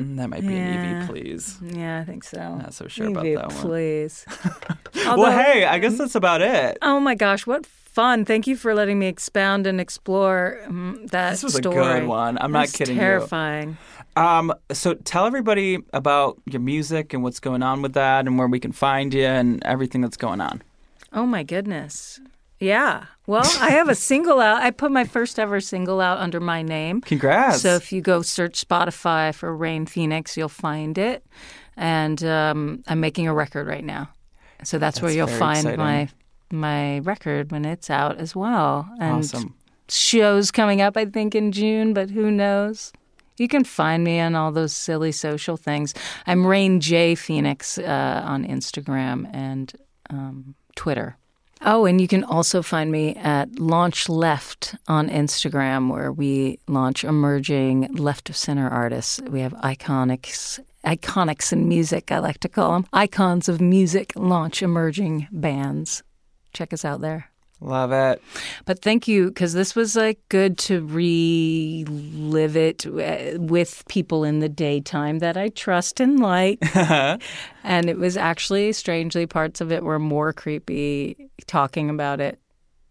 Mm, That might be an Yeah. EV, please. Yeah, I think so. Not so sure about that one. Please. well, hey, I guess that's about it. Oh my gosh, what fun! Thank you for letting me expound and explore um, that This was a story. good one. I'm not That's kidding you. terrifying. Um, so tell everybody about your music and what's going on with that, and where we can find you, and everything that's going on. Oh my goodness. Yeah. Well, I have a single out. I put my first ever single out under my name. Congrats! So if you go search Spotify for Rain Phoenix, you'll find it. And um, I'm making a record right now. So that's, where you'll find exciting. my my record when it's out as well. And awesome. shows coming up, I think, in June, but who knows? You can find me on all those silly social things. I'm Rain J Phoenix uh, on Instagram and um, Twitter. Oh, and you can also find me at Launch Left on Instagram, where we launch emerging left of center artists. We have iconics, iconics in music. I like to call them icons of music. Launch emerging bands. Check us out there. Love it. But thank you, because this was like good to relive it uh, with people in the daytime that I trust and like. and it was actually, strangely, parts of it were more creepy talking about it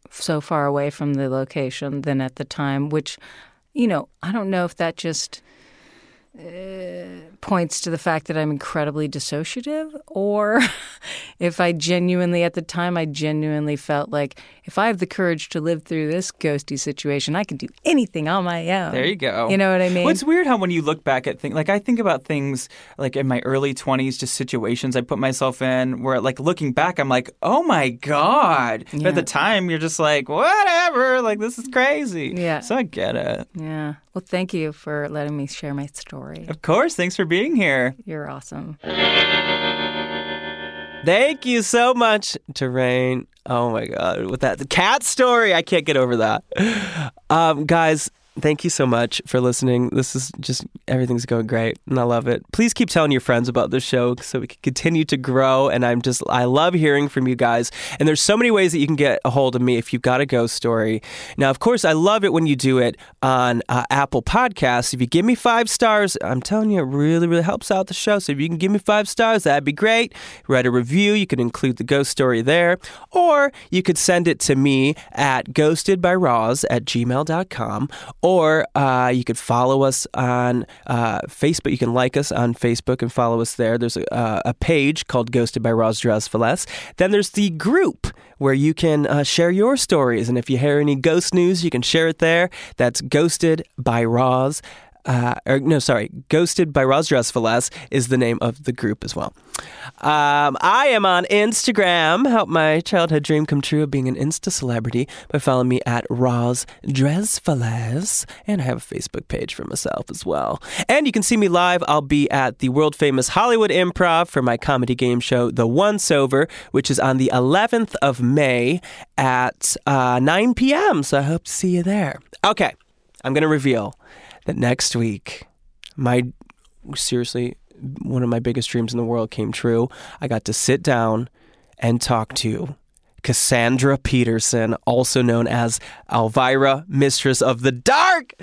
so far away from the location than at the time, which, you know, I don't know if that just uh, points to the fact that I'm incredibly dissociative, or if I genuinely, at the time, I genuinely felt like if I have the courage to live through this ghosty situation, I can do anything on my own. There you go. You know what I mean? Well, it's weird how when you look back at things, like I think about things like in my early 20s, just situations I put myself in where, like, looking back, I'm like, oh my God. But at the time, you're just like, whatever. Like, this is crazy. Yeah. So I get it. yeah. Well, thank you for letting me share my story. Of course. Thanks for being here. You're awesome. Thank you so much to Rain. Oh my God. With that the cat story, I can't get over that. Um, guys, thank you so much for listening. This is just everything's going great and I love it. Please keep telling your friends about this show so we can continue to grow. And I'm just, I love hearing from you guys. And there's so many ways that you can get a hold of me if you've got a ghost story. Now, of course, I love it when you do it on uh, Apple Podcasts. If you give me five stars, I'm telling you, it really, really helps out the show. So if you can give me five stars, that'd be great. Write a review. You can include the ghost story there. Or you could send it to me at ghostedbyroz at gmail.com. Or uh, you could follow us on uh, Facebook. You can like us on Facebook and follow us there. There's a, uh, a page called Ghosted by Roz Drezfield. Then there's the group where you can uh, share your stories. And if you hear any ghost news, you can share it there. That's Ghosted by Roz. Uh, or no, sorry, Ghosted by Roz Drezfield is the name of the group as well. Um, I am on Instagram. Help my childhood dream come true of being an Insta celebrity by following me at Roz Drezfield. And I have a Facebook page for myself as well. And you can see me live. I'll be at the world famous Hollywood Improv for my comedy game show, The Once Over, which is on the 11th of May at uh, 9 p.m. So I hope to see you there. Okay, I'm going to reveal that next week, my seriously, one of my biggest dreams in the world came true. I got to sit down and talk to Cassandra Peterson, also known as Elvira, Mistress of the Dark.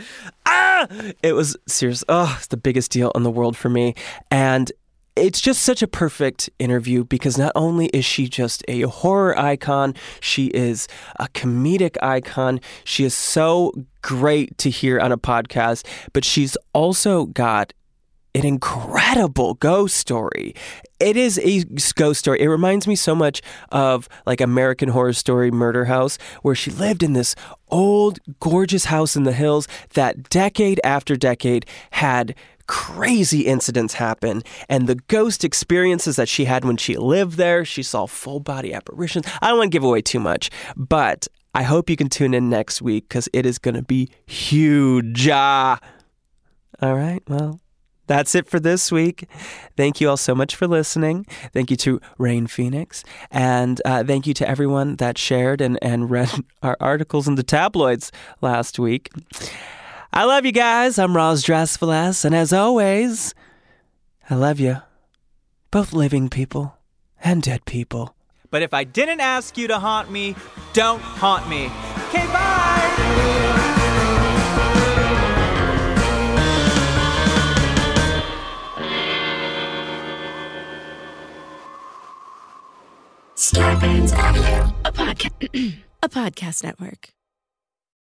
Ah! It was serious. Oh, it's the biggest deal in the world for me. And it's just such a perfect interview because not only is she just a horror icon, she is a comedic icon. She is so great to hear on a podcast, but she's also got an incredible ghost story. It is a ghost story. It reminds me so much of like American Horror Story Murder House, where she lived in this old, gorgeous house in the hills that decade after decade had crazy incidents happen and the ghost experiences that she had when she lived there she saw full body apparitions i don't want to give away too much but I hope you can tune in next week because it is going to be huge. Ah. All right, well, that's it for this week. Thank you all so much for listening. Thank you to Rain Phoenix. And uh, thank you to everyone that shared and, and read our articles in the tabloids last week. I love you guys. I'm Roz Drezfield. And as always, I love you. Both living people and dead people. But if I didn't ask you to haunt me, don't haunt me. Okay, bye! Starburns Audio, a, podca- a podcast network.